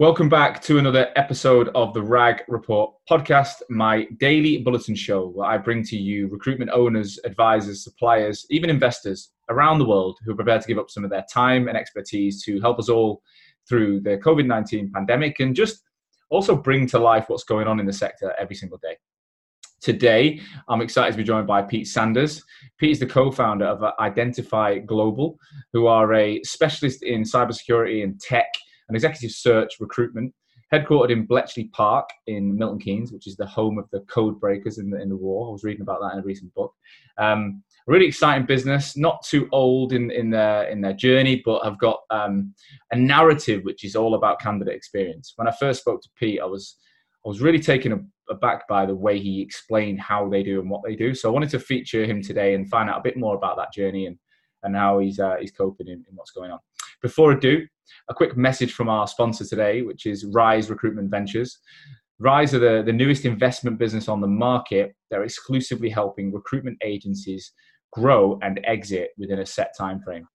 Welcome back to another episode of the RAG Report podcast, my daily bulletin show where I bring to you recruitment owners, advisors, suppliers, even investors around the world who are prepared to give up some of their time and expertise to help us all through the COVID 19 pandemic and just also bring to life what's going on in the sector every single day. Today, I'm excited to be joined by Pete Sanders. Pete is the co founder of identifi Global, who are a specialist in cybersecurity and tech and executive search recruitment, headquartered in Bletchley Park in Milton Keynes, which is the home of the code breakers in the, in the war. I was reading about that in a recent book. Um, really exciting business, not too old in, in, their, in their journey, but have got um, a narrative which is all about candidate experience. When I first spoke to Pete, I was, I was really taken aback by the way he explained how they do and what they do. So I wanted to feature him today and find out a bit more about that journey and, and how he's, uh, he's coping in, in what's going on. Before I do, a quick message from our sponsor today, which is Rise Recruitment Ventures. Rise are the, the newest investment business on the market. They're exclusively helping recruitment agencies grow and exit within a set time frame.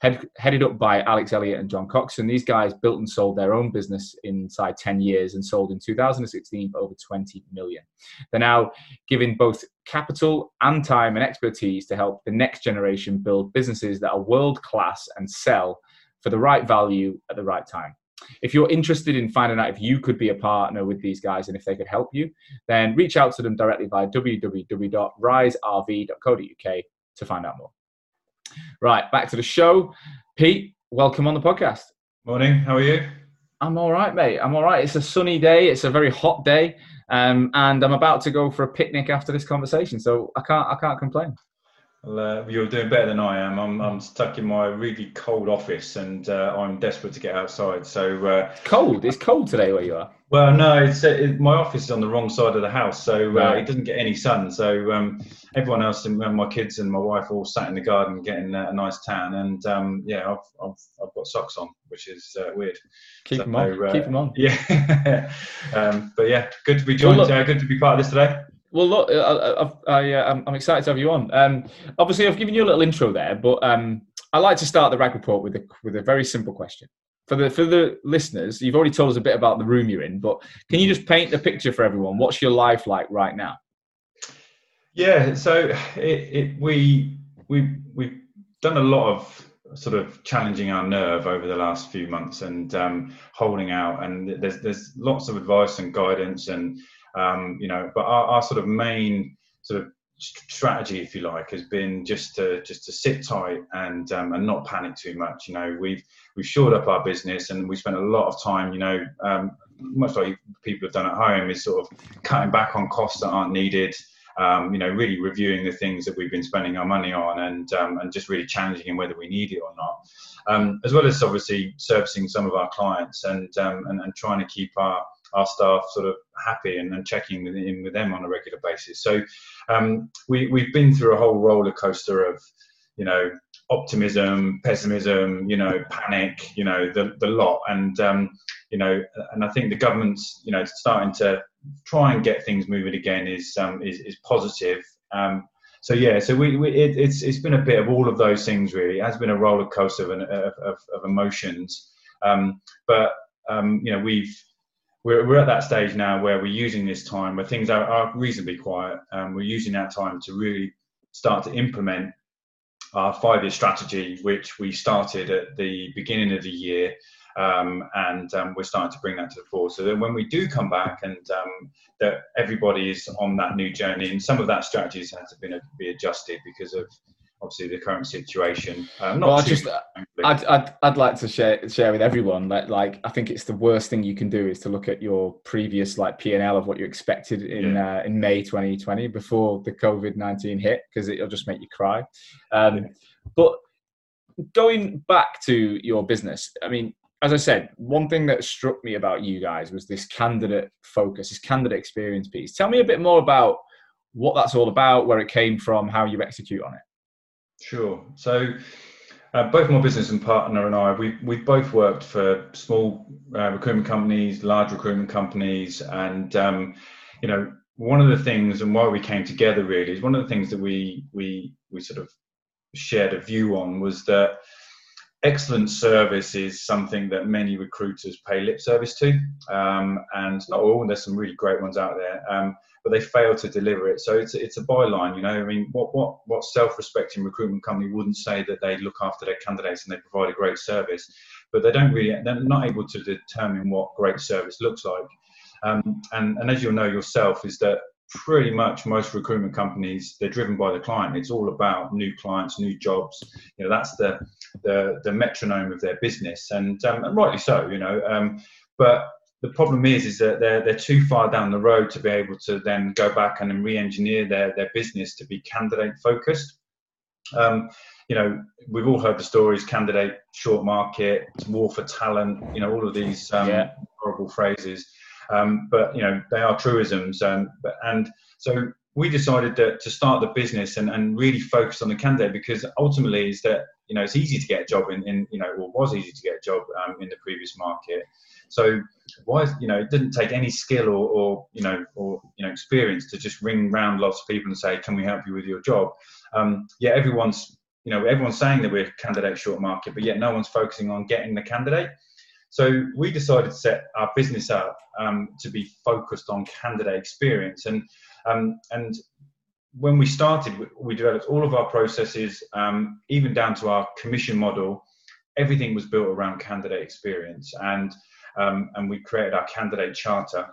Head, headed up by Alex Elliott and John Coxon, these guys built and sold their own business inside 10 years and sold in 2016 for over 20 million. They're now giving both capital and time and expertise to help the next generation build businesses that are world class and sell for the right value at the right time. If you're interested in finding out if you could be a partner with these guys and if they could help you, then reach out to them directly via www.riserv.co.uk to find out more. Right, back to the show. Pete, welcome on the podcast. Morning, how are you? I'm all right, mate. I'm all right. It's a sunny day. It's a very hot day, um, and I'm about to go for a picnic after this conversation. So I can't, I can't complain. Well, uh, you're doing better than I am. I'm, I'm stuck in my really cold office and uh, I'm desperate to get outside. So uh, cold. It's cold today where you are. Well, no, it's uh, it, my office is on the wrong side of the house, so uh, right. it doesn't get any sun. So um, everyone else, and my kids and my wife, all sat in the garden getting a nice tan. And um, yeah, I've, I've, I've got socks on, which is uh, weird. Keep so, them on. Keep them on. Yeah. um, but yeah, good to be joined. Well, look, good to be part of this today. Well, look, I, I, I, am excited to have you on. Um, obviously, I've given you a little intro there, but um, I like to start the RAG report with a, with a very simple question. For the, for the listeners, you've already told us a bit about the room you're in, but can you just paint a picture for everyone? What's your life like right now? Yeah, so it, it, we, we, we've done a lot of sort of challenging our nerve over the last few months and um, holding out. And there's there's lots of advice and guidance and um, you know, but our, our sort of main sort of strategy, if you like, has been just to just to sit tight and um, and not panic too much. You know, we've we've shored up our business and we spent a lot of time. You know, um, much like people have done at home, is sort of cutting back on costs that aren't needed. Um, you know, really reviewing the things that we've been spending our money on, and um, and just really challenging in whether we need it or not, um, as well as obviously servicing some of our clients and um, and, and trying to keep our our staff sort of happy and, and checking in with them on a regular basis. So um, we, we've been through a whole roller coaster of, you know, optimism, pessimism, you know, panic, you know, the, the lot. And, um, you know, and I think the government's, you know, starting to try and get things moving again is, um, is, is positive. Um, so yeah, so we, we it, it's it's been a bit of all of those things really. It has been a roller coaster of, of, of, of emotions, um, but um, you know we've we're, we're at that stage now where we're using this time where things are, are reasonably quiet. Um, we're using that time to really start to implement our five-year strategy, which we started at the beginning of the year, um, and um, we're starting to bring that to the fore. So that when we do come back, and um, that everybody is on that new journey, and some of that strategies had to be adjusted because of obviously the current situation. Um, well, I just, I'd, I'd, I'd like to share share with everyone that like I think it's the worst thing you can do is to look at your previous like P and L of what you expected in yeah. uh, in May 2020 before the COVID 19 hit because it'll just make you cry. Um, yeah. But going back to your business, I mean, as I said, one thing that struck me about you guys was this candidate focus, this candidate experience piece. Tell me a bit more about what that's all about, where it came from, how you execute on it. Sure. So, uh, both my business and partner and I, we we've both worked for small uh, recruitment companies, large recruitment companies, and um, you know, one of the things and why we came together really is one of the things that we we we sort of shared a view on was that excellent service is something that many recruiters pay lip service to, um, and not all. There's some really great ones out there, um, but they fail to deliver it. So it's it's a byline, you know. I mean, what what what self-respecting recruitment company wouldn't say that they look after their candidates and they provide a great service, but they don't really. They're not able to determine what great service looks like. Um, and, and as you'll know yourself, is that pretty much most recruitment companies they're driven by the client it's all about new clients new jobs you know that's the the, the metronome of their business and, um, and rightly so you know um, but the problem is is that they're they're too far down the road to be able to then go back and re-engineer their their business to be candidate focused um, you know we've all heard the stories candidate short market war for talent you know all of these um, yeah. horrible phrases um, but you know they are truisms, um, but, and so we decided that to start the business and, and really focus on the candidate because ultimately is that you know it's easy to get a job in, in you know or was easy to get a job um, in the previous market. So why you know it didn't take any skill or, or you know or you know experience to just ring round lots of people and say can we help you with your job. Um, yeah, everyone's you know everyone's saying that we're candidate short market, but yet no one's focusing on getting the candidate. So we decided to set our business up um, to be focused on candidate experience. And um, and when we started, we developed all of our processes, um, even down to our commission model. Everything was built around candidate experience, and um, and we created our candidate charter,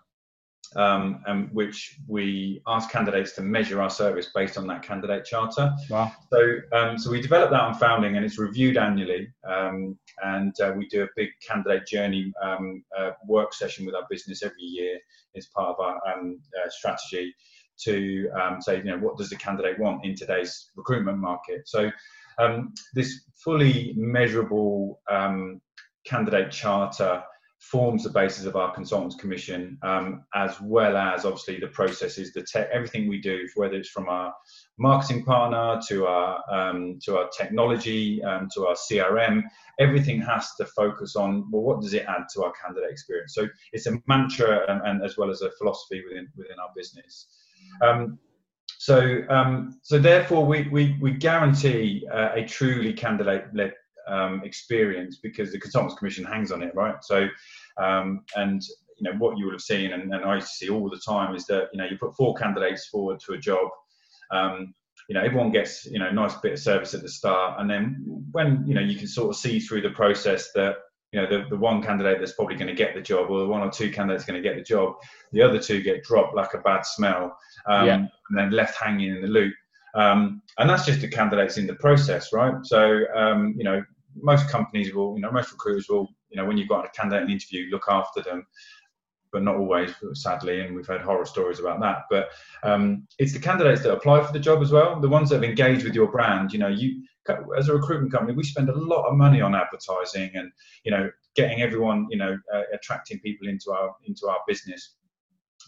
um, and which we ask candidates to measure our service based on that candidate charter. Wow. So, um, so we developed that on founding, and it's reviewed annually. Um, and uh, we do a big candidate journey um, uh, work session with our business every year as part of our um, uh, strategy to um, say, you know, what does the candidate want in today's recruitment market? So, this fully measurable candidate charter forms the basis of our consultants commission, um, as well as obviously the processes, the tech, everything we do, whether it's from our marketing partner to our um, to our technology um, to our CRM, everything has to focus on well, what does it add to our candidate experience? So it's a mantra and, and as well as a philosophy within within our business. Um, so, um, so therefore, we, we, we guarantee uh, a truly candidate-led um, experience because the Consultants Commission hangs on it, right? So, um, and you know what you will have seen, and, and, I used to see all the time, is that you know you put four candidates forward to a job. Um, you know, everyone gets you know nice bit of service at the start, and then when you know you can sort of see through the process that you know the, the one candidate that's probably going to get the job, or the one or two candidates going to get the job, the other two get dropped like a bad smell, um, yeah. and then left hanging in the loop. Um, and that's just the candidates in the process, right? So, um, you know, most companies will, you know, most recruiters will, you know, when you've got a candidate in interview, look after them, but not always, sadly, and we've heard horror stories about that. But um, it's the candidates that apply for the job as well, the ones that have engaged with your brand. You know, you as a recruitment company, we spend a lot of money on advertising and you know getting everyone, you know, uh, attracting people into our into our business.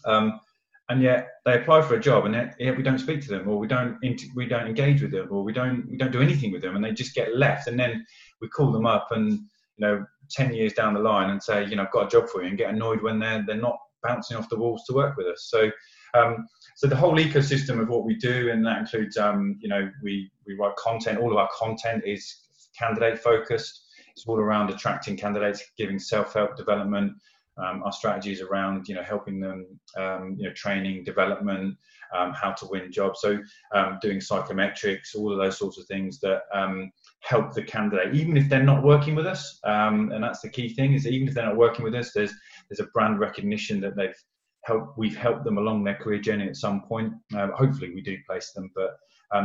Um, and yet they apply for a job and yet we don't speak to them or we don't we don't engage with them or we don't we don't do anything with them and they just get left and then we call them up and you know 10 years down the line and say you know I've got a job for you and get annoyed when they're they're not bouncing off the walls to work with us. So um, so the whole ecosystem of what we do and that includes um, you know we we write content. All of our content is candidate focused. It's all around attracting candidates giving self-help development um, our strategies around you know helping them um, you know training development um, how to win jobs. So um, doing psychometrics all of those sorts of things that um, help the candidate even if they're not working with us um, and that's the key thing is even if they're not working with us there's there's a brand recognition that they've helped we've helped them along their career journey at some point uh, hopefully we do place them but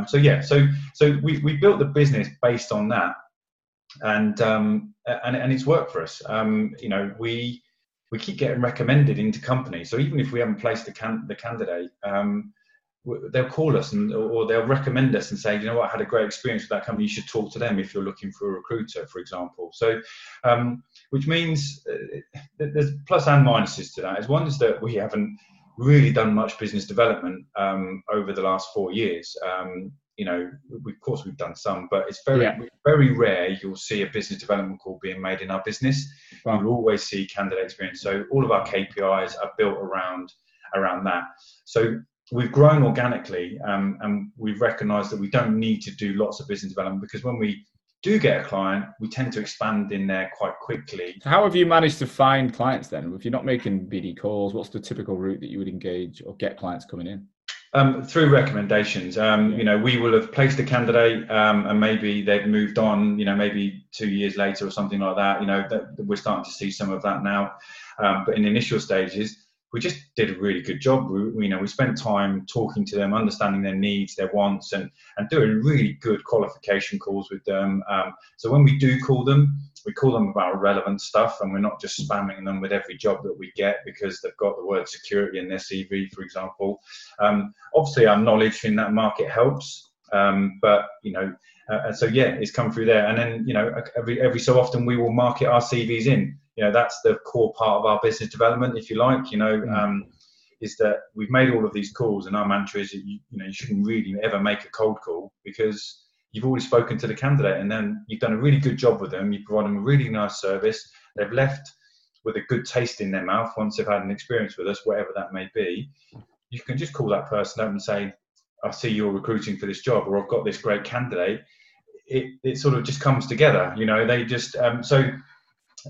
so yeah so so we, we built the business based on that and um, and, and it's worked for us. Um, you know, we we keep getting recommended into companies. So even if we haven't placed the, can, the candidate, um, they'll call us and or they'll recommend us and say, you know what, I had a great experience with that company. You should talk to them if you're looking for a recruiter, for example. So, um, which means uh, there's plus and minuses to that. Is one is that we haven't really done much business development um, over the last four years. Um, you know, we, of course we've done some, but it's very yeah. very rare you'll see a business development call being made in our business. Wow. You'll always see candidate experience. So all of our KPIs are built around around that. So we've grown organically, um, and we've recognised that we don't need to do lots of business development because when we do get a client, we tend to expand in there quite quickly. So how have you managed to find clients then? If you're not making BD calls, what's the typical route that you would engage or get clients coming in? Um, through recommendations, um, you know, we will have placed a candidate, um, and maybe they've moved on. You know, maybe two years later or something like that. You know, that, we're starting to see some of that now. Um, but in initial stages, we just did a really good job. We, you know, we spent time talking to them, understanding their needs, their wants, and and doing really good qualification calls with them. Um, so when we do call them, we call them about relevant stuff, and we're not just spamming them with every job that we get because they've got the word security in their CV, for example. Um, obviously, our knowledge in that market helps, um, but you know. Uh, so yeah, it's come through there, and then you know every every so often we will market our CVs in you know that's the core part of our business development, if you like. You know, mm. um, is that we've made all of these calls, and our mantra is that you, you know you shouldn't really ever make a cold call because you've already spoken to the candidate, and then you've done a really good job with them. You provide them a really nice service. They've left with a good taste in their mouth once they've had an experience with us, whatever that may be. You can just call that person up and say, "I see you're recruiting for this job," or "I've got this great candidate." It, it sort of just comes together, you know. They just um, so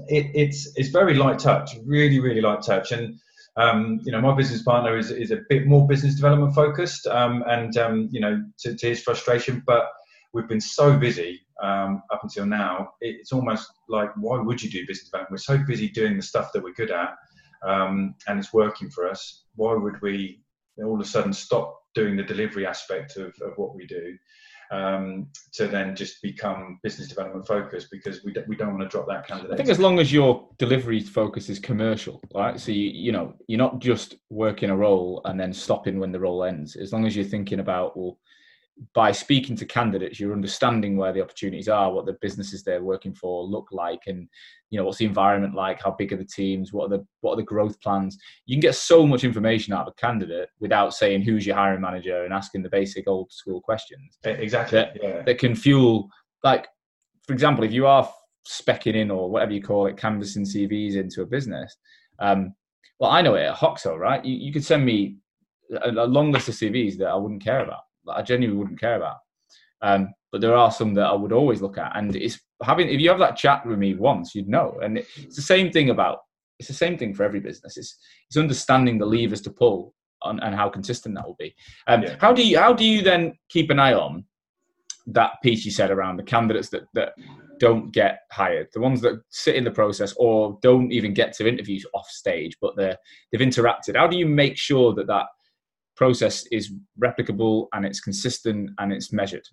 it, it's it's very light touch, really really light touch, and um, you know my business partner is is a bit more business development focused, um, and um, you know to, to, his frustration, but we've been so busy um, up until now. It's almost like why would you do business development? We're so busy doing the stuff that we're good at, um, and it's working for us. Why would we all of a sudden stop doing the delivery aspect of, of what we do? Um, to then just become business development focused because we, d- we don't want to drop that candidate. I think as long as your delivery focus is commercial, right? So you you know you're not just working a role and then stopping when the role ends. As long as you're thinking about well, by speaking to candidates, you're understanding where the opportunities are, what the businesses they're working for look like, and you know what's the environment like, how big are the teams, what are the what are the growth plans. You can get so much information out of a candidate without saying who's your hiring manager and asking the basic old school questions. Exactly. That, yeah. that can fuel, like, for example, if you are specking in or whatever you call it, canvassing CVs into a business. Um, well, I know it at Hoxo, right? You, you could send me a, a long list of CVs that I wouldn't care about that I genuinely wouldn't care about. Um, but there are some that I would always look at, and it's having if you have that chat with me once, you'd know. And it's the same thing about it's the same thing for every business. It's it's understanding the levers to pull on, and how consistent that will be. Um, yeah. How do you how do you then keep an eye on that piece you said around the candidates that that don't get hired, the ones that sit in the process or don't even get to interviews off stage, but they they've interacted. How do you make sure that that process is replicable and it's consistent and it's measured?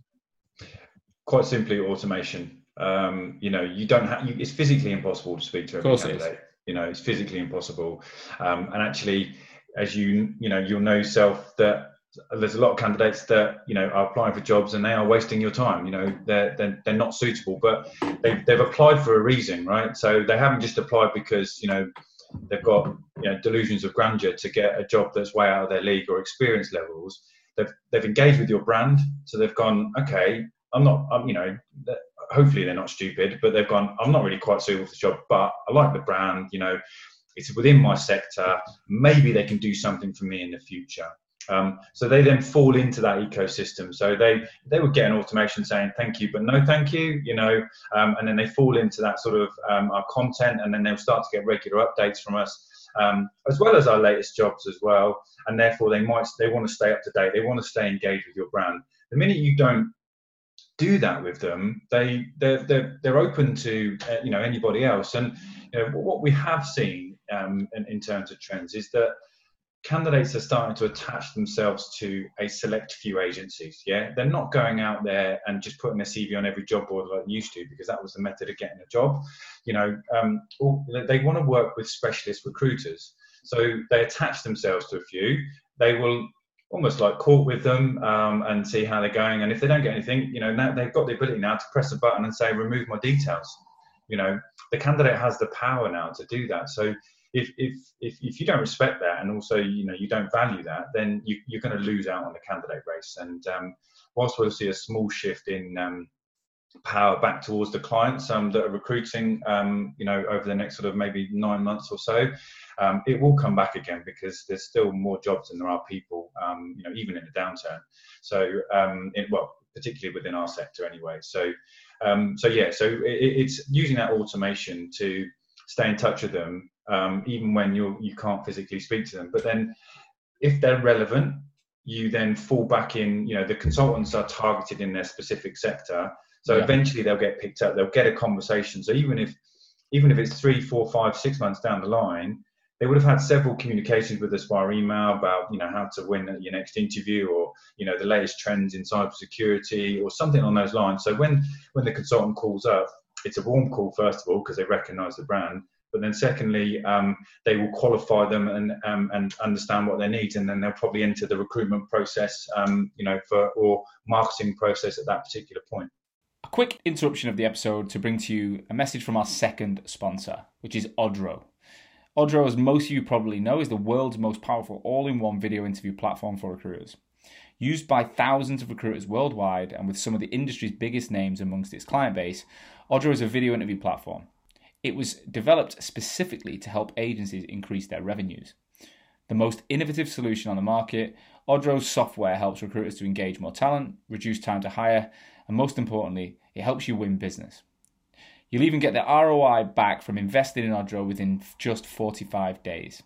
Quite simply, automation. Um, you know, you don't have. You, it's physically impossible to speak to every candidate. You know, it's physically impossible. Um, and actually, as you you know, you'll know yourself that there's a lot of candidates that you know are applying for jobs and they are wasting your time you know they're they're, they're not suitable but they've, they've applied for a reason right so they haven't just applied because you know they've got you know, delusions of grandeur to get a job that's way out of their league or experience levels. They've they've engaged with your brand, so they've gone, okay, I'm not, I'm, you know, hopefully they're not stupid, but they've gone, I'm not really quite suitable for the job, but I like the brand, you know, it's within my sector. Maybe they can do something for me in the future. Um, so they then fall into that ecosystem. So they they would get an automation saying thank you, but no thank you, you know, um, and then they fall into that sort of um, our content, and then they'll start to get regular updates from us, um, as well as our latest jobs as well. And therefore, they might they want to stay up to date. They want to stay engaged with your brand. The minute you don't do that with them, they they're they're, they're open to uh, you know anybody else. And you know what we have seen um, in, in terms of trends is that candidates are starting to attach themselves to a select few agencies. Yeah, they're not going out there and just putting their CV on every job board like they used to because that was the method of getting a job. You know, um, they want to work with specialist recruiters, so they attach themselves to a few. They will almost like court with them um, and see how they're going. And if they don't get anything, you know, now they've got the ability now to press a button and say remove my details. You know, the candidate has the power now to do that. So if, if, if, if you don't respect that and also you know you don't value that, then you, you're going to lose out on the candidate race. And um, whilst we'll see a small shift in um, power back towards the clients um, that are recruiting, um, you know, over the next sort of maybe nine months or so, um, it will come back again because there's still more jobs than there are people, um, you know, even in a downturn. So, it, well, particularly within our sector anyway. So, um, so yeah, so it, it's using that automation to stay in touch with them, um, even when you you can't physically speak to them. But then, if they're relevant, you then fall back in. You know, the consultants are targeted in their specific sector, so yeah. eventually they'll get picked up. They'll get a conversation. So even if even if it's three, four, five, six months down the line, they would have had several communications with us via email about you know how to win at your next interview or you know the latest trends in cybersecurity or something on those lines. So when when the consultant calls up, it's a warm call first of all because they recognise the brand, but then secondly um, they will qualify them and um, and understand what they need, and then they'll probably enter the recruitment process, um, you know, for or marketing process at that particular point. A quick interruption of the episode to bring to you a message from our second sponsor, which is Odro. Odro, as most of you probably know, is the world's most powerful all in one video interview platform for recruiters. Used by thousands of recruiters worldwide and with some of the industry's biggest names amongst its client base, Odro is a video interview platform. It was developed specifically to help agencies increase their revenues. The most innovative solution on the market, Odro's software helps recruiters to engage more talent, reduce time to hire, and most importantly, it helps you win business. You'll even get the ROI back from investing in Odro within just 45 days.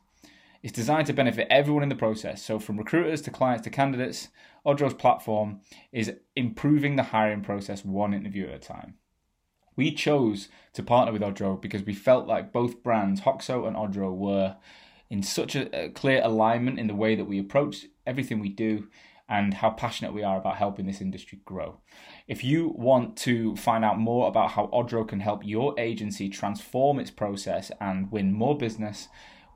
It's designed to benefit everyone in the process, so from recruiters to clients to candidates, Odro's platform is improving the hiring process one interview at a time. We chose to partner with Odro because we felt like both brands, Hoxo and Odro, were in such a, clear alignment in the way that we approach everything we do and how passionate we are about helping this industry grow. If you want to find out more about how Odro can help your agency transform its process and win more business,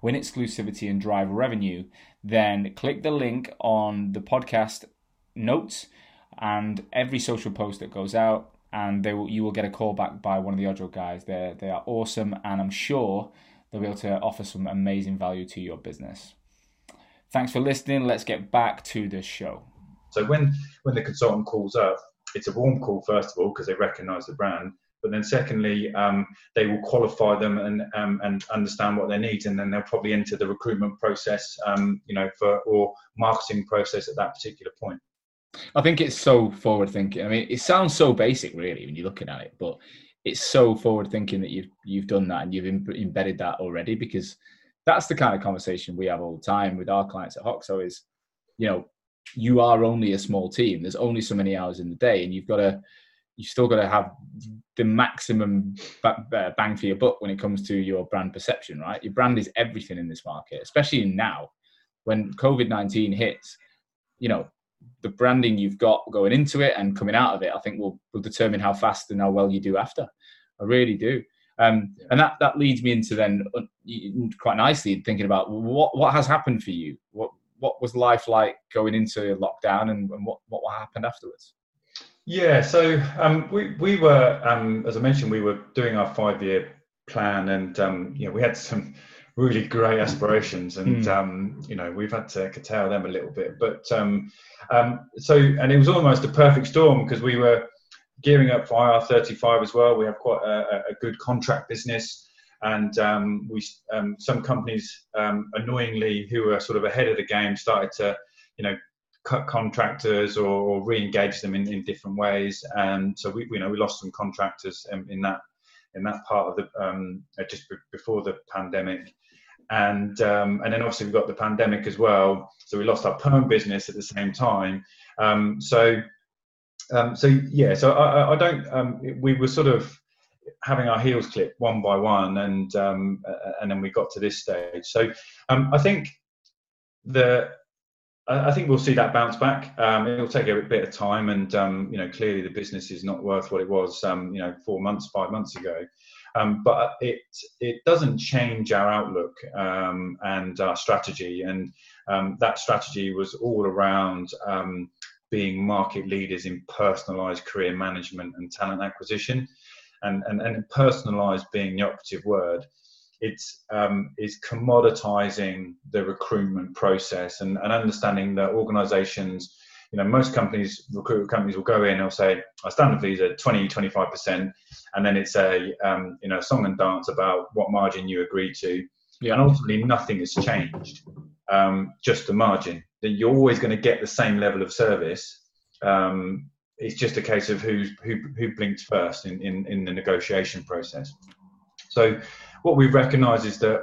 win exclusivity, and drive revenue, then click the link on the podcast notes and every social post that goes out, and they will, you will get a call back by one of the Odro guys. They they are awesome, and I'm sure they'll be able to offer some amazing value to your business. Thanks for listening. Let's get back to the show. So when when the consultant calls up, it's a warm call first of all because they recognise the brand, but then secondly, um, they will qualify them and um, and understand what they need, and then they'll probably enter the recruitment process, um, you know, for or marketing process at that particular point. I think it's so forward thinking. I mean, it sounds so basic, really, when you're looking at it, but it's so forward thinking that you've you've done that and you've embedded that already because that's the kind of conversation we have all the time with our clients at Hoxo is, you know, you are only a small team. There's only so many hours in the day, and you've got to, you've still got to have the maximum bang for your buck when it comes to your brand perception, right? Your brand is everything in this market, especially now when COVID 19 hits. You know, the branding you've got going into it and coming out of it, I think will will determine how fast and how well you do after. I really do. Um, and that, that leads me into then uh, quite nicely thinking about what, what has happened for you? What, what was life like going into lockdown and, and what, what happened afterwards? Yeah, so um, we, we were, um, as I mentioned, we were doing our five year plan and, um, you know, we had some really great aspirations and, mm. you know, we've had to curtail them a little bit. But um, um, so, and it was almost a perfect storm because we were, gearing up for IR35 as well. We have quite a, a good contract business, and um, we um, some companies um, annoyingly who were sort of ahead of the game started to, you know, cut contractors or, or re-engage them in, in different ways. And so we, you know, we lost some contractors in, in that in that part of the um, uh, just before the pandemic. And um, and then obviously we got the pandemic as well, so we lost our perm business at the same time. Um, so um, so yeah, so I, I don't. Um, we were sort of having our heels clipped one by one, and um, and then we got to this stage. So I think the I think we'll see that bounce back. Um, it'll take a bit of time, and um, you know, clearly the business is not worth what it was, um, you know, four months, five months ago. Um, but it it doesn't change our outlook um, and our strategy, and that strategy was all around being market leaders in personalized career management and talent acquisition. And, and, and personalized being the operative word, it's um, is commoditizing the recruitment process and, and understanding that organizations, you know, most companies, recruitment companies will go in and say, I standard fees are 20, 25%, and then it's a, um, you know, song and dance about what margin you agree to. Yeah. And ultimately nothing has changed, um, just the margin that you're always going to get the same level of service um, it's just a case of who who, who blinked first in, in, in the negotiation process. So what we recognise is that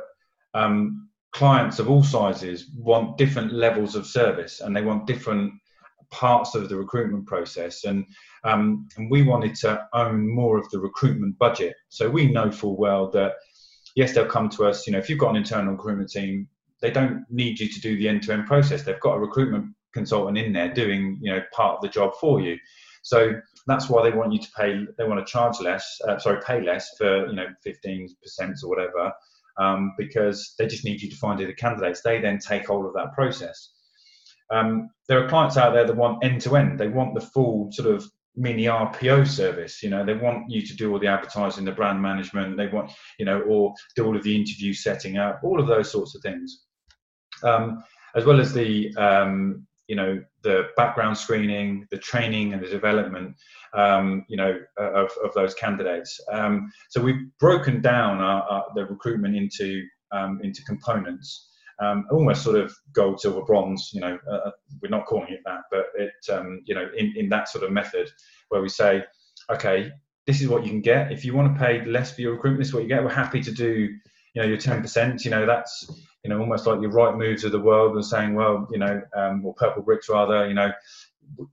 um, clients of all sizes want different levels of service and they want different parts of the recruitment process. And um, and we wanted to own more of the recruitment budget. So we know full well that yes they'll come to us. You know if you've got an internal recruitment team they don't need you to do the end-to-end process. They've got a recruitment consultant in there doing you know part of the job for you. So that's why they want you to pay they want to charge less uh, sorry pay less for you know 15% or whatever um, because they just need you to find the candidates. They then take hold of that process. Um, there are clients out there that want end to end. They want the full sort of mini RPO service. You know, they want you to do all the advertising, the brand management. They want, you know, or do all of the interview setting up, all of those sorts of things, um, as well as the um, you know the background screening, the training and the development, um, you know, of, of those candidates. Um, so we've broken down our, our, the recruitment into um, into components, um, almost sort of gold, silver, bronze. You know, uh, uh, we're not calling it that, but it um, you know in, in that sort of method where we say, okay, this is what you can get. If you want to pay less for your recruitment, this is what you get. We're happy to do you know your 10% you know that's you know almost like your Rightmoves of the world and saying well you know um, or Purplebricks rather you know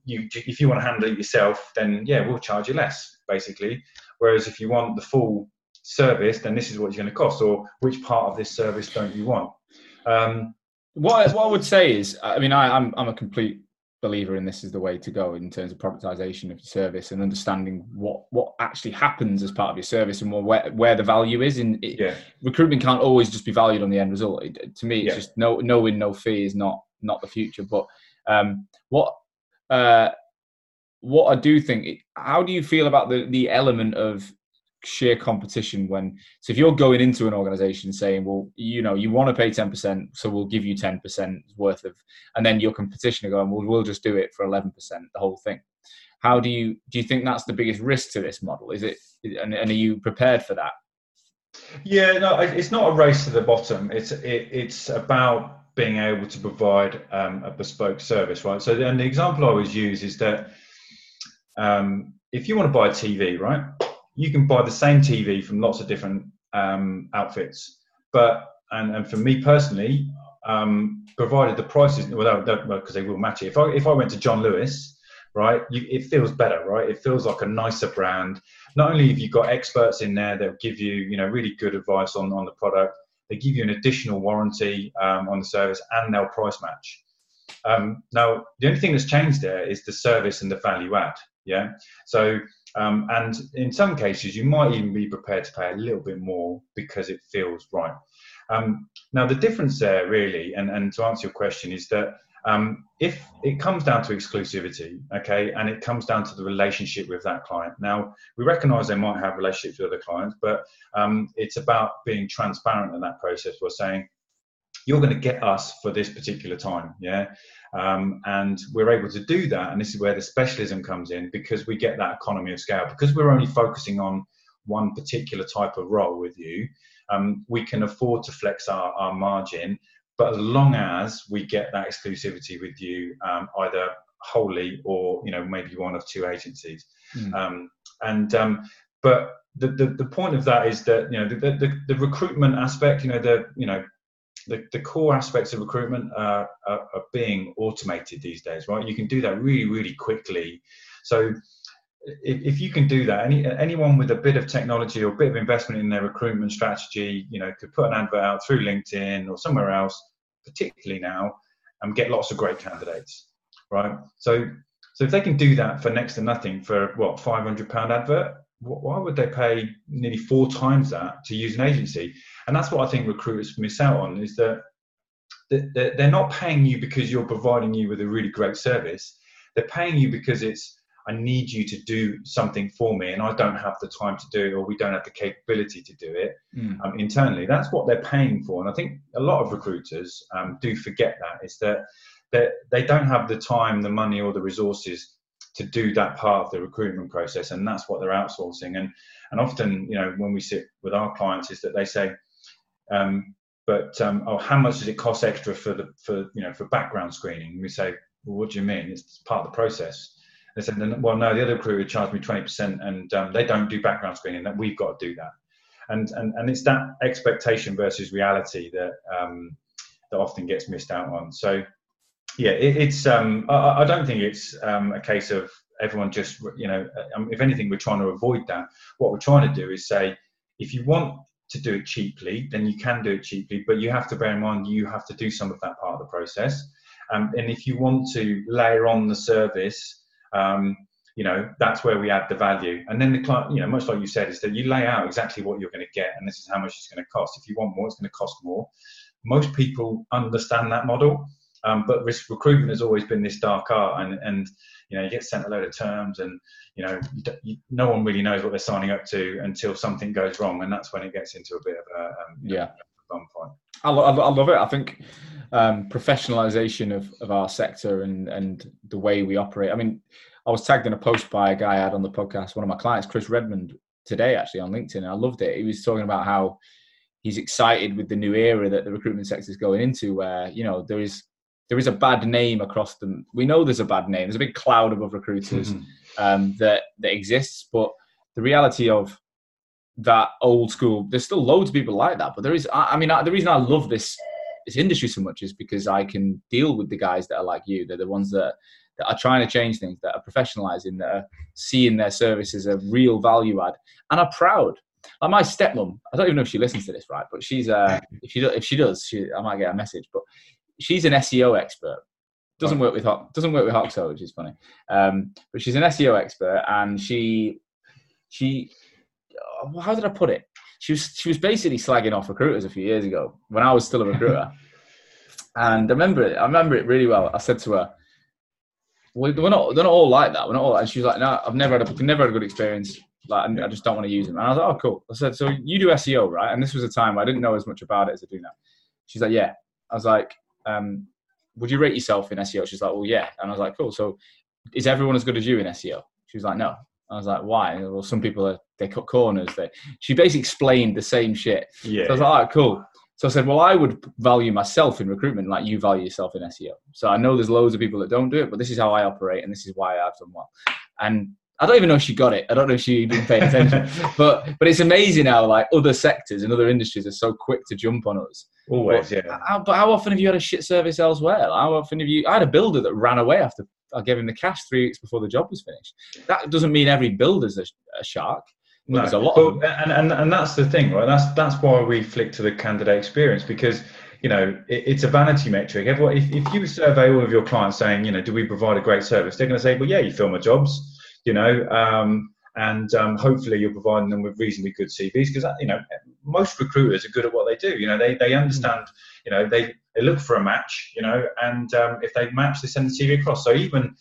you if you want to handle it yourself then yeah we'll charge you less basically. Whereas if you want the full service then this is what it's going to cost or which part of this service don't you want? Um, what, what I would say is, I mean, I, I'm I'm a complete believer in this is the way to go in terms of productization of your service and understanding what what actually happens as part of your service and where where the value is in it, yeah. recruitment can't always just be valued on the end result it, to me it's yeah. just no no win no fee is not not the future but um, what uh, what I do think how do you feel about the the element of sheer competition when so if you're going into an organization saying well you know you want to pay 10% so we'll give you 10% worth of and then your competition are going well we'll just do it for 11% the whole thing. How do you do you think that's the biggest risk to this model? Is it and, and are you prepared for that? Yeah no it's not a race to the bottom. It's it, it's about being able to provide um, a bespoke service right? So and the example i always use is that um, if you want to buy a tv right you can buy the same TV from lots of different um, outfits. But and, and for me personally, um, provided the prices, without because well, they will match it. If I if I went to John Lewis, right, you, it feels better, right? It feels like a nicer brand. Not only have you got experts in there that give you, you know, really good advice on on the product, they give you an additional warranty um, on the service, and they'll price match. Um, now, the only thing that's changed there is the service and the value add. Yeah. So um, and in some cases, you might even be prepared to pay a little bit more because it feels right. Um, now, the difference there, really, and, and to answer your question, is that um, if it comes down to exclusivity, okay, and it comes down to the relationship with that client. Now, we recognize they might have relationships with other clients, but um, it's about being transparent in that process. We're saying, you're going to get us for this particular time, yeah. Um, and we're able to do that, and this is where the specialism comes in because we get that economy of scale. Because we're only focusing on one particular type of role with you, um, we can afford to flex our, our margin. But as long as we get that exclusivity with you, um, either wholly or you know maybe one of two agencies, mm. and um, but the, the, the point of that is that you know the, the, the recruitment aspect, you know the you know the, the core aspects of recruitment are, are, are, being automated these days, right? You can do that really, really quickly. So if, if you can do that, any anyone with a bit of technology or a bit of investment in their recruitment strategy, you know, could put an advert out through LinkedIn or somewhere else, particularly now, and get lots of great candidates, right? So so if they can do that for next to nothing for what 500 pound advert, why would they pay nearly four times that to use an agency? And that's what I think recruiters miss out on is that they're not paying you because you're providing you with a really great service. They're paying you because it's I need you to do something for me, and I don't have the time to do it, or we don't have the capability to do it mm. um, internally. That's what they're paying for, and I think a lot of recruiters um, do forget that is that that they don't have the time, the money, or the resources to do that part of the recruitment process and that's what they're outsourcing and and often you know when we sit with our clients is that they say um, but um, oh how much does it cost extra for the for you know for background screening and we say well what do you mean it's part of the process They said, well, no, the other recruiter charged me 20% and um, they don't do background screening, that we've got to do that. And, and, and it's that expectation versus reality that, um, that often gets missed out on. So, yeah, it, it's, um, I, I, don't think it's um, a case of everyone just, you know, um, if anything, we're trying to avoid that. What we're trying to do is say, if you want to do it cheaply, then you can do it cheaply, but you have to bear in mind you have to do some of that part of the process. Um, and if you want to layer on the service, um, you know, that's where we add the value. And then the client, you know, much like you said, is that you lay out exactly what you're going to get, and this is how much it's going to cost. If you want more, it's going to cost more. Most people understand that model, um, but risk recruitment has always been this dark art, and and you know, you get sent a load of terms, and you know, you you, no one really knows what they're signing up to until something goes wrong, and that's when it gets into a bit of a um, yeah know, point. I, lo- I love it. I think um, professionalization of, of our sector and and the way we operate. I mean, I was tagged in a post by a guy I had on the podcast, one of my clients, Chris Redmond, today actually on LinkedIn, and I loved it. He was talking about how he's excited with the new era that the recruitment sector is going into, where you know there is there is a bad name across them. We know there's a bad name. There's a big cloud above recruiters mm-hmm. um, that that exists, but the reality of that old school, there's still loads of people like that. But there is, I, I mean, I, the reason I love this this industry so much is because I can deal with the guys that are like you. They're the ones that that are trying to change things, that are professionalizing, that are seeing their service as a real value add, and are proud. Like my stepmom, I don't even know if she listens to this, right? But she's uh, if she if she does, she, I might get a message. But she's an SEO expert. Doesn't work with doesn't work with Hoxo, which is funny. Um, but she's an SEO expert, and she she how did I put it? She was she was basically slagging off recruiters a few years ago when I was still a recruiter. and I remember it. I remember it really well. I said to her, "We're not they're not all like that. We're not all." And she was like, "No, I've never had a never had a good experience. Like, I just don't want to use them." And I was like, "Oh, cool." I said, "So you do SEO, right?" And this was a time I didn't know as much about it as I do now. She's like, "Yeah." I was like, um, "Would you rate yourself in SEO?" She's like, "Well, yeah." And I was like, "Cool. So is everyone as good as you in SEO?" She was like, "No." I was like, why? Well, some people are they cut corners. They she basically explained the same shit. Yeah. So I was like, all right, cool. So I said, well, I would value myself in recruitment like you value yourself in SEO. So I know there's loads of people that don't do it, but this is how I operate, and this is why I've done well. And I don't even know if she got it. I don't know if she didn't pay attention. but but it's amazing how like other sectors and other industries are so quick to jump on us. Always, but yeah. How, but how often have you had a shit service elsewhere? How often have you? I had a builder that ran away after I gave him the cash three weeks before the job was finished. That doesn't mean every builder's a, a shark. No, There's a lot but, and, and and that's the thing, right? That's that's why we flick to the candidate experience because you know it, it's a vanity metric. Everyone, if, if you survey all of your clients saying, you know, do we provide a great service? They're going to say, well, yeah, you fill my jobs, you know, um, and um, hopefully you're providing them with reasonably good CVs because you know most recruiters are good at what they do. You know, they they understand. You know, they they look for a match. You know, and um, if they match, they send the CV across. So even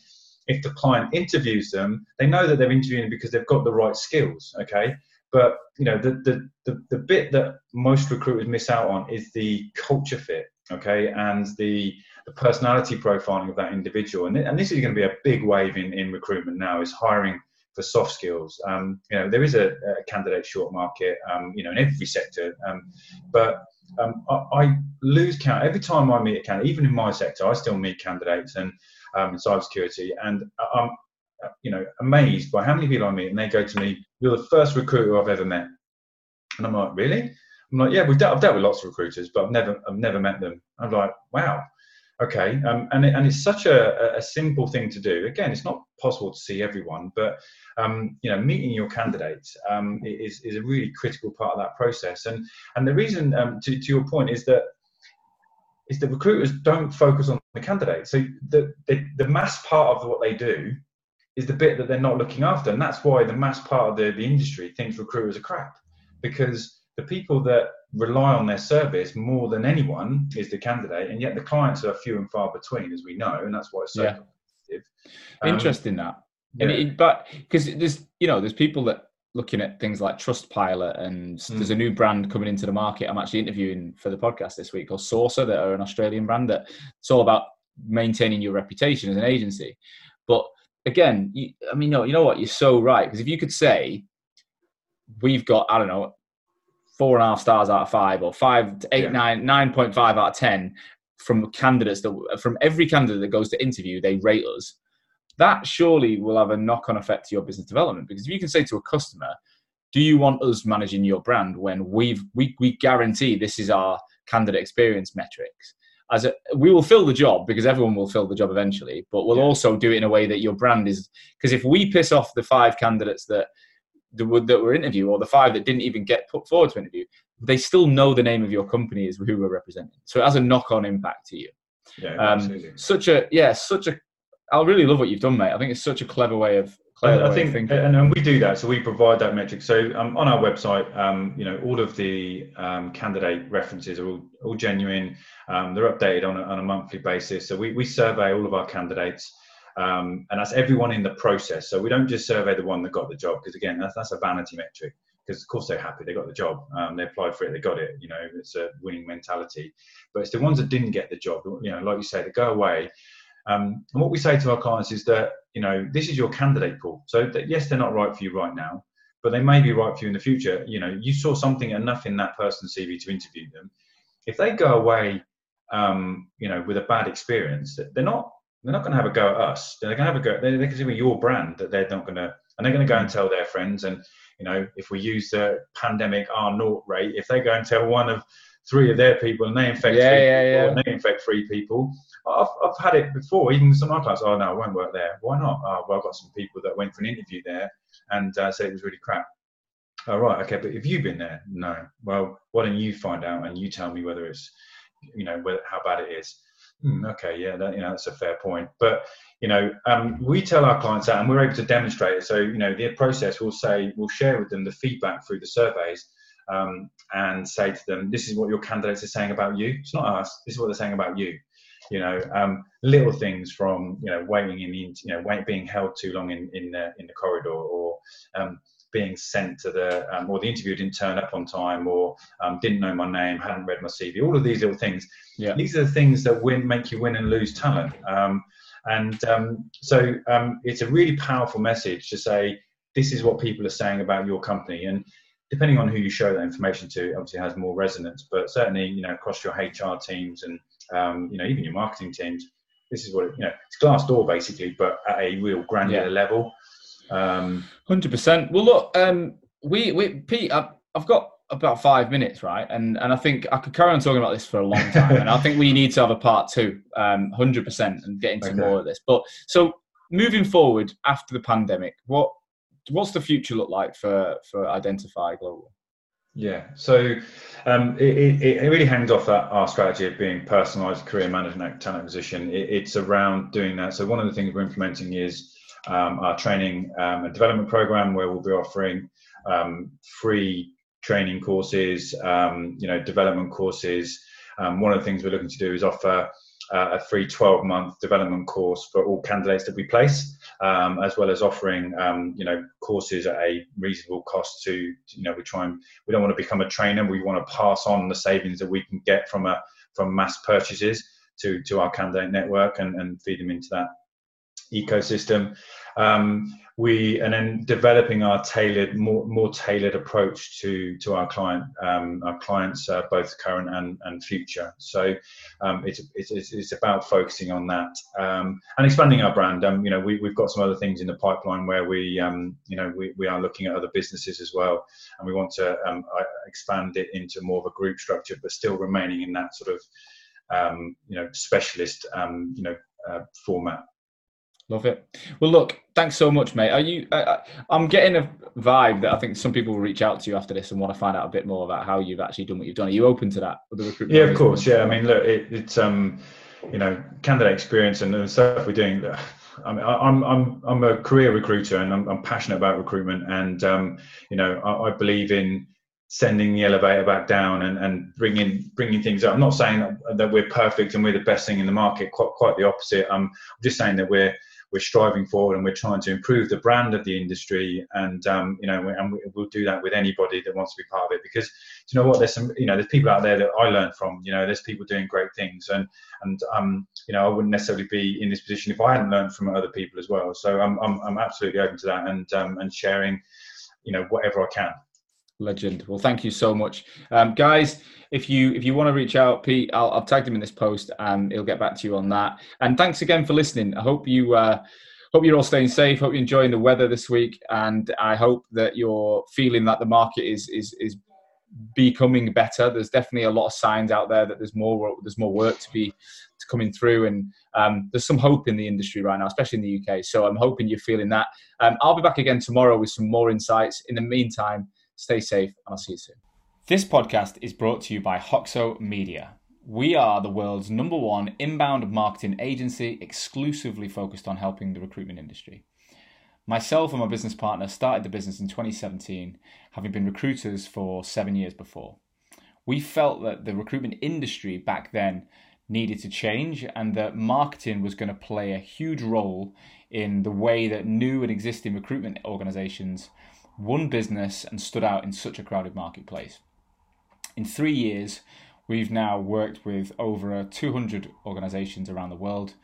if the client interviews them, they know that they're interviewing because they've got the right skills. Okay, but you know the the the, the bit that most recruiters miss out on is the culture fit. Okay, and the the personality profiling of that individual, and, and this is going to be a big wave in, in recruitment now. Is hiring for soft skills. Um, you know, there is a, a candidate short market, um, you know, in every sector. Um, but um, I, I, lose count every time I meet a candidate, even in my sector, I still meet candidates and um, in cybersecurity, and I'm, you know, amazed by how many people I meet, and they go to me, "You're the first recruiter I've ever met," and I'm like, "Really?" I'm like, "Yeah, we've dealt, I've dealt with lots of recruiters, but I've never, I've never met them." I'm like, "Wow." Okay, um, and it, and it's such a, a simple thing to do. Again, it's not possible to see everyone, but um, you know, meeting your candidates um, is is a really critical part of that process. And and the reason, um, to to your point, is that is that recruiters don't focus on the candidate. So the, the the mass part of what they do is the bit that they're not looking after, and that's why the mass part of the, the industry thinks recruiters are crap because the people that rely on their service more than anyone is the candidate, and yet the clients are few and far between, as we know, and that's why it's so yeah. Um, Interesting that, yeah. it, but because there's you know there's people that looking at things like Trustpilot, and mm. there's a new brand coming into the market. I'm actually interviewing for the podcast this week called Saucer, that are an Australian brand that it's all about maintaining your reputation as an agency. But again, you, I mean, no, you know what? You're so right because if you could say we've got, I don't know, four and a half stars out of five or five, eight, yeah. nine, nine point five out of ten from candidates that from every candidate that goes to interview, they rate us. that surely will have a knock-on effect to your business development because if you can say to a customer do you want us managing your brand when we've we, we guarantee this is our candidate experience metrics as a, we will fill the job because everyone will fill the job eventually but we'll yeah. also do it in a way that your brand is because if we piss off the five candidates that that were interviewed or the five that didn't even get put forward to interview they still know the name of your company as who we're representing so it has a knock-on impact to you yeah um, such a yeah such a i really love what you've done mate i think it's such a clever way of I, I think, and, and, we do that. So we provide that metric. So um, on our website, um, you know, all of the um, candidate references are all, all genuine. Um, they're updated on a, on a monthly basis. So we, we survey all of our candidates, um, and that's everyone in the process. So we don't just survey the one that got the job, because again, that's, that's a vanity metric. Because of course they're happy, they got the job, um, they applied for it, they got it. You know, it's a winning mentality. But it's the ones that didn't get the job. You know, like you say, they go away um, and what we say to our clients is that, you know, this is your candidate pool. So that, yes, they're not right for you right now, but they may be right for you in the future. You know, you saw something enough in that person's CV to interview them. If they go away, um, you know, with a bad experience, they're not they're not going to have a go at us. They're going to have a go. They're, they're considering your brand that they're not going to, and they're going to go and tell their friends. And you know, if we use the pandemic R naught rate, if they go and tell one of three of their people and they infect yeah, three yeah, people, yeah. they infect three people. I've, I've had it before, even some of my clients. Oh no, I won't work there. Why not? Oh, well, I've got some people that went for an interview there and uh, said it was really crap. Oh right, okay, but have you been there? No. Well, why don't you find out and you tell me whether it's, you know, whether, how bad it is. Hmm, okay, yeah, that, you know, that's a fair point. But you know, um, we tell our clients that, and we're able to demonstrate it. So you know, the process will say we'll share with them the feedback through the surveys um, and say to them, "This is what your candidates are saying about you. It's not us. This is what they're saying about you." You know, um, little things from you know waiting in the you know wait, being held too long in in the, in the corridor or um, being sent to the um, or the interview didn't turn up on time or um, didn't know my name hadn't read my cv all of these little things yeah. these are the things that win make you win and lose talent um, and um, so um, it's a really powerful message to say this is what people are saying about your company and depending on who you show that information to, obviously has more resonance. But certainly, you know, across your HR teams and um, you know even your marketing teams, this is what it, you know. It's Glassdoor basically, but at a real granular yeah. level. Um, Hundred percent. Well, look, um, we we Pete, I've, I've got about five minutes, right? And and I think I could carry on talking about this for a long time, and I think we need to have a part two, um, hundred percent, and get into okay. more of this. But so moving forward after the pandemic, what what's the future look like for for identifi Global? Yeah, so um, it, it, it, really hangs off that our strategy of being personalised career management talent acquisition. It, it's around doing that. So one of the things we're implementing is um, our training um, and development program, where we'll be offering um, free training courses, um, you know, development courses. One of the things we're looking to do is offer uh, a free 12 month development course for all candidates that we place, um, as well as offering, um, you know, courses at a reasonable cost to, you know, we try and, we don't want to become a trainer. We want to pass on the savings that we can get from a, from mass purchases to, to our candidate network and, and feed them into that ecosystem. Um, we and then developing our tailored, more more tailored approach to to our client, um, our clients, uh, both current and, and future. So um, it's, it's it's about focusing on that um, and expanding our brand. Um, you know, we we've got some other things in the pipeline where we um, you know we, we are looking at other businesses as well, and we want to expand it into more of a group structure, but still remaining in that sort of you know specialist you know uh, format. Love it. Well, look, thanks so much, mate. Are you? Uh, I'm getting a vibe that I think some people will reach out to you after this and want to find out a bit more about how you've actually done what you've done. Are you open to that? the recruitment yeah, of course. Yeah, I mean, look, it, it's um, you know, candidate experience and the stuff we're doing. I mean, I'm I'm I'm a career recruiter and I'm, I'm passionate about recruitment and um, you know, I, I believe in sending the elevator back down and, and bringing bringing things up. I'm not saying that, that, we're perfect and we're the best thing in the market. Quite quite the opposite. I'm just saying that we're we're striving forward and we're trying to improve the brand of the industry and um, you know and we'll do that with anybody that wants to be part of it because you know what there's some you know there's people out there that I learn from you know there's people doing great things and and um you know I wouldn't necessarily be in this position if I hadn't learned from other people as well. So I'm I'm, I'm absolutely open to that and um, and sharing you know whatever I can Legend. Well, thank you so much, um, guys. If you if you want to reach out, Pete, I'll, I've tagged him in this post, and he'll get back to you on that. And thanks again for listening. I hope you uh, hope you're all staying safe. Hope you're enjoying the weather this week, and I hope that you're feeling that the market is is is becoming better. There's definitely a lot of signs out there that there's more there's more work to be to coming through, and um, there's some hope in the industry right now, especially in the UK. So I'm hoping you're feeling that. Um, I'll be back again tomorrow with some more insights. In the meantime, stay safe, and I'll see you soon. This podcast is brought to you by Hoxo Media. We are the world's number one inbound marketing agency exclusively focused on helping the recruitment industry. Myself and my business partner started the business in 2017, having been recruiters for seven years before. We felt that the recruitment industry back then needed to change and that marketing was going to play a huge role in the way that new and existing recruitment organizations won business and stood out in such a crowded marketplace. In three years, we've now worked with over 200 organizations around the world.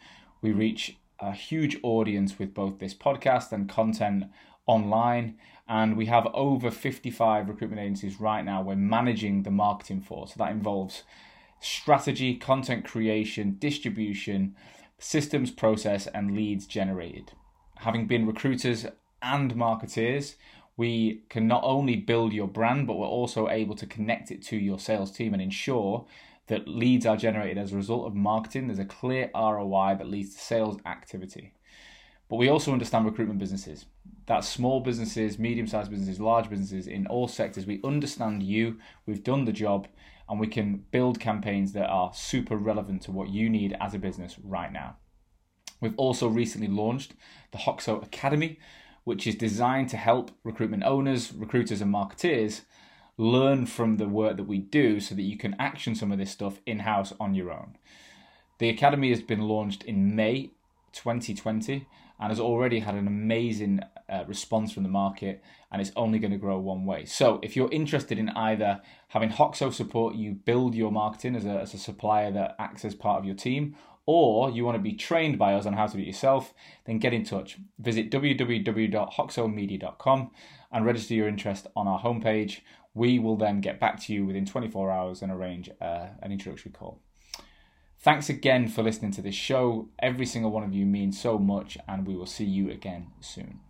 We reach a huge audience with both this podcast and content online. And we have over 55 recruitment agencies right now we're managing the marketing for. So that involves strategy, content creation, distribution, systems process, and leads generated. Having been recruiters and marketeers, we can not only build your brand, but we're also able to connect it to your sales team and ensure that leads are generated as a result of marketing. There's a clear ROI that leads to sales activity. But we also understand recruitment businesses. That's small businesses, medium sized businesses, large businesses in all sectors. We understand you, we've done the job, and we can build campaigns that are super relevant to what you need as a business right now. We've also recently launched the Hoxo Academy, which is designed to help recruitment owners, recruiters, and marketeers learn from the work that we do so that you can action some of this stuff in house on your own. The Academy has been launched in May 2020 and has already had an amazing uh, response from the market and it's only going to grow one way. So, if you're interested in either having Hoxo support you build your marketing as a, as a supplier that acts as part of your team, or you want to be trained by us on how to do it yourself, then get in touch. Visit www.hoxomedia.com and register your interest on our homepage. We will then get back to you within 24 hours and arrange uh, an introductory call. Thanks again for listening to this show. Every single one of you means so much, and we will see you again soon.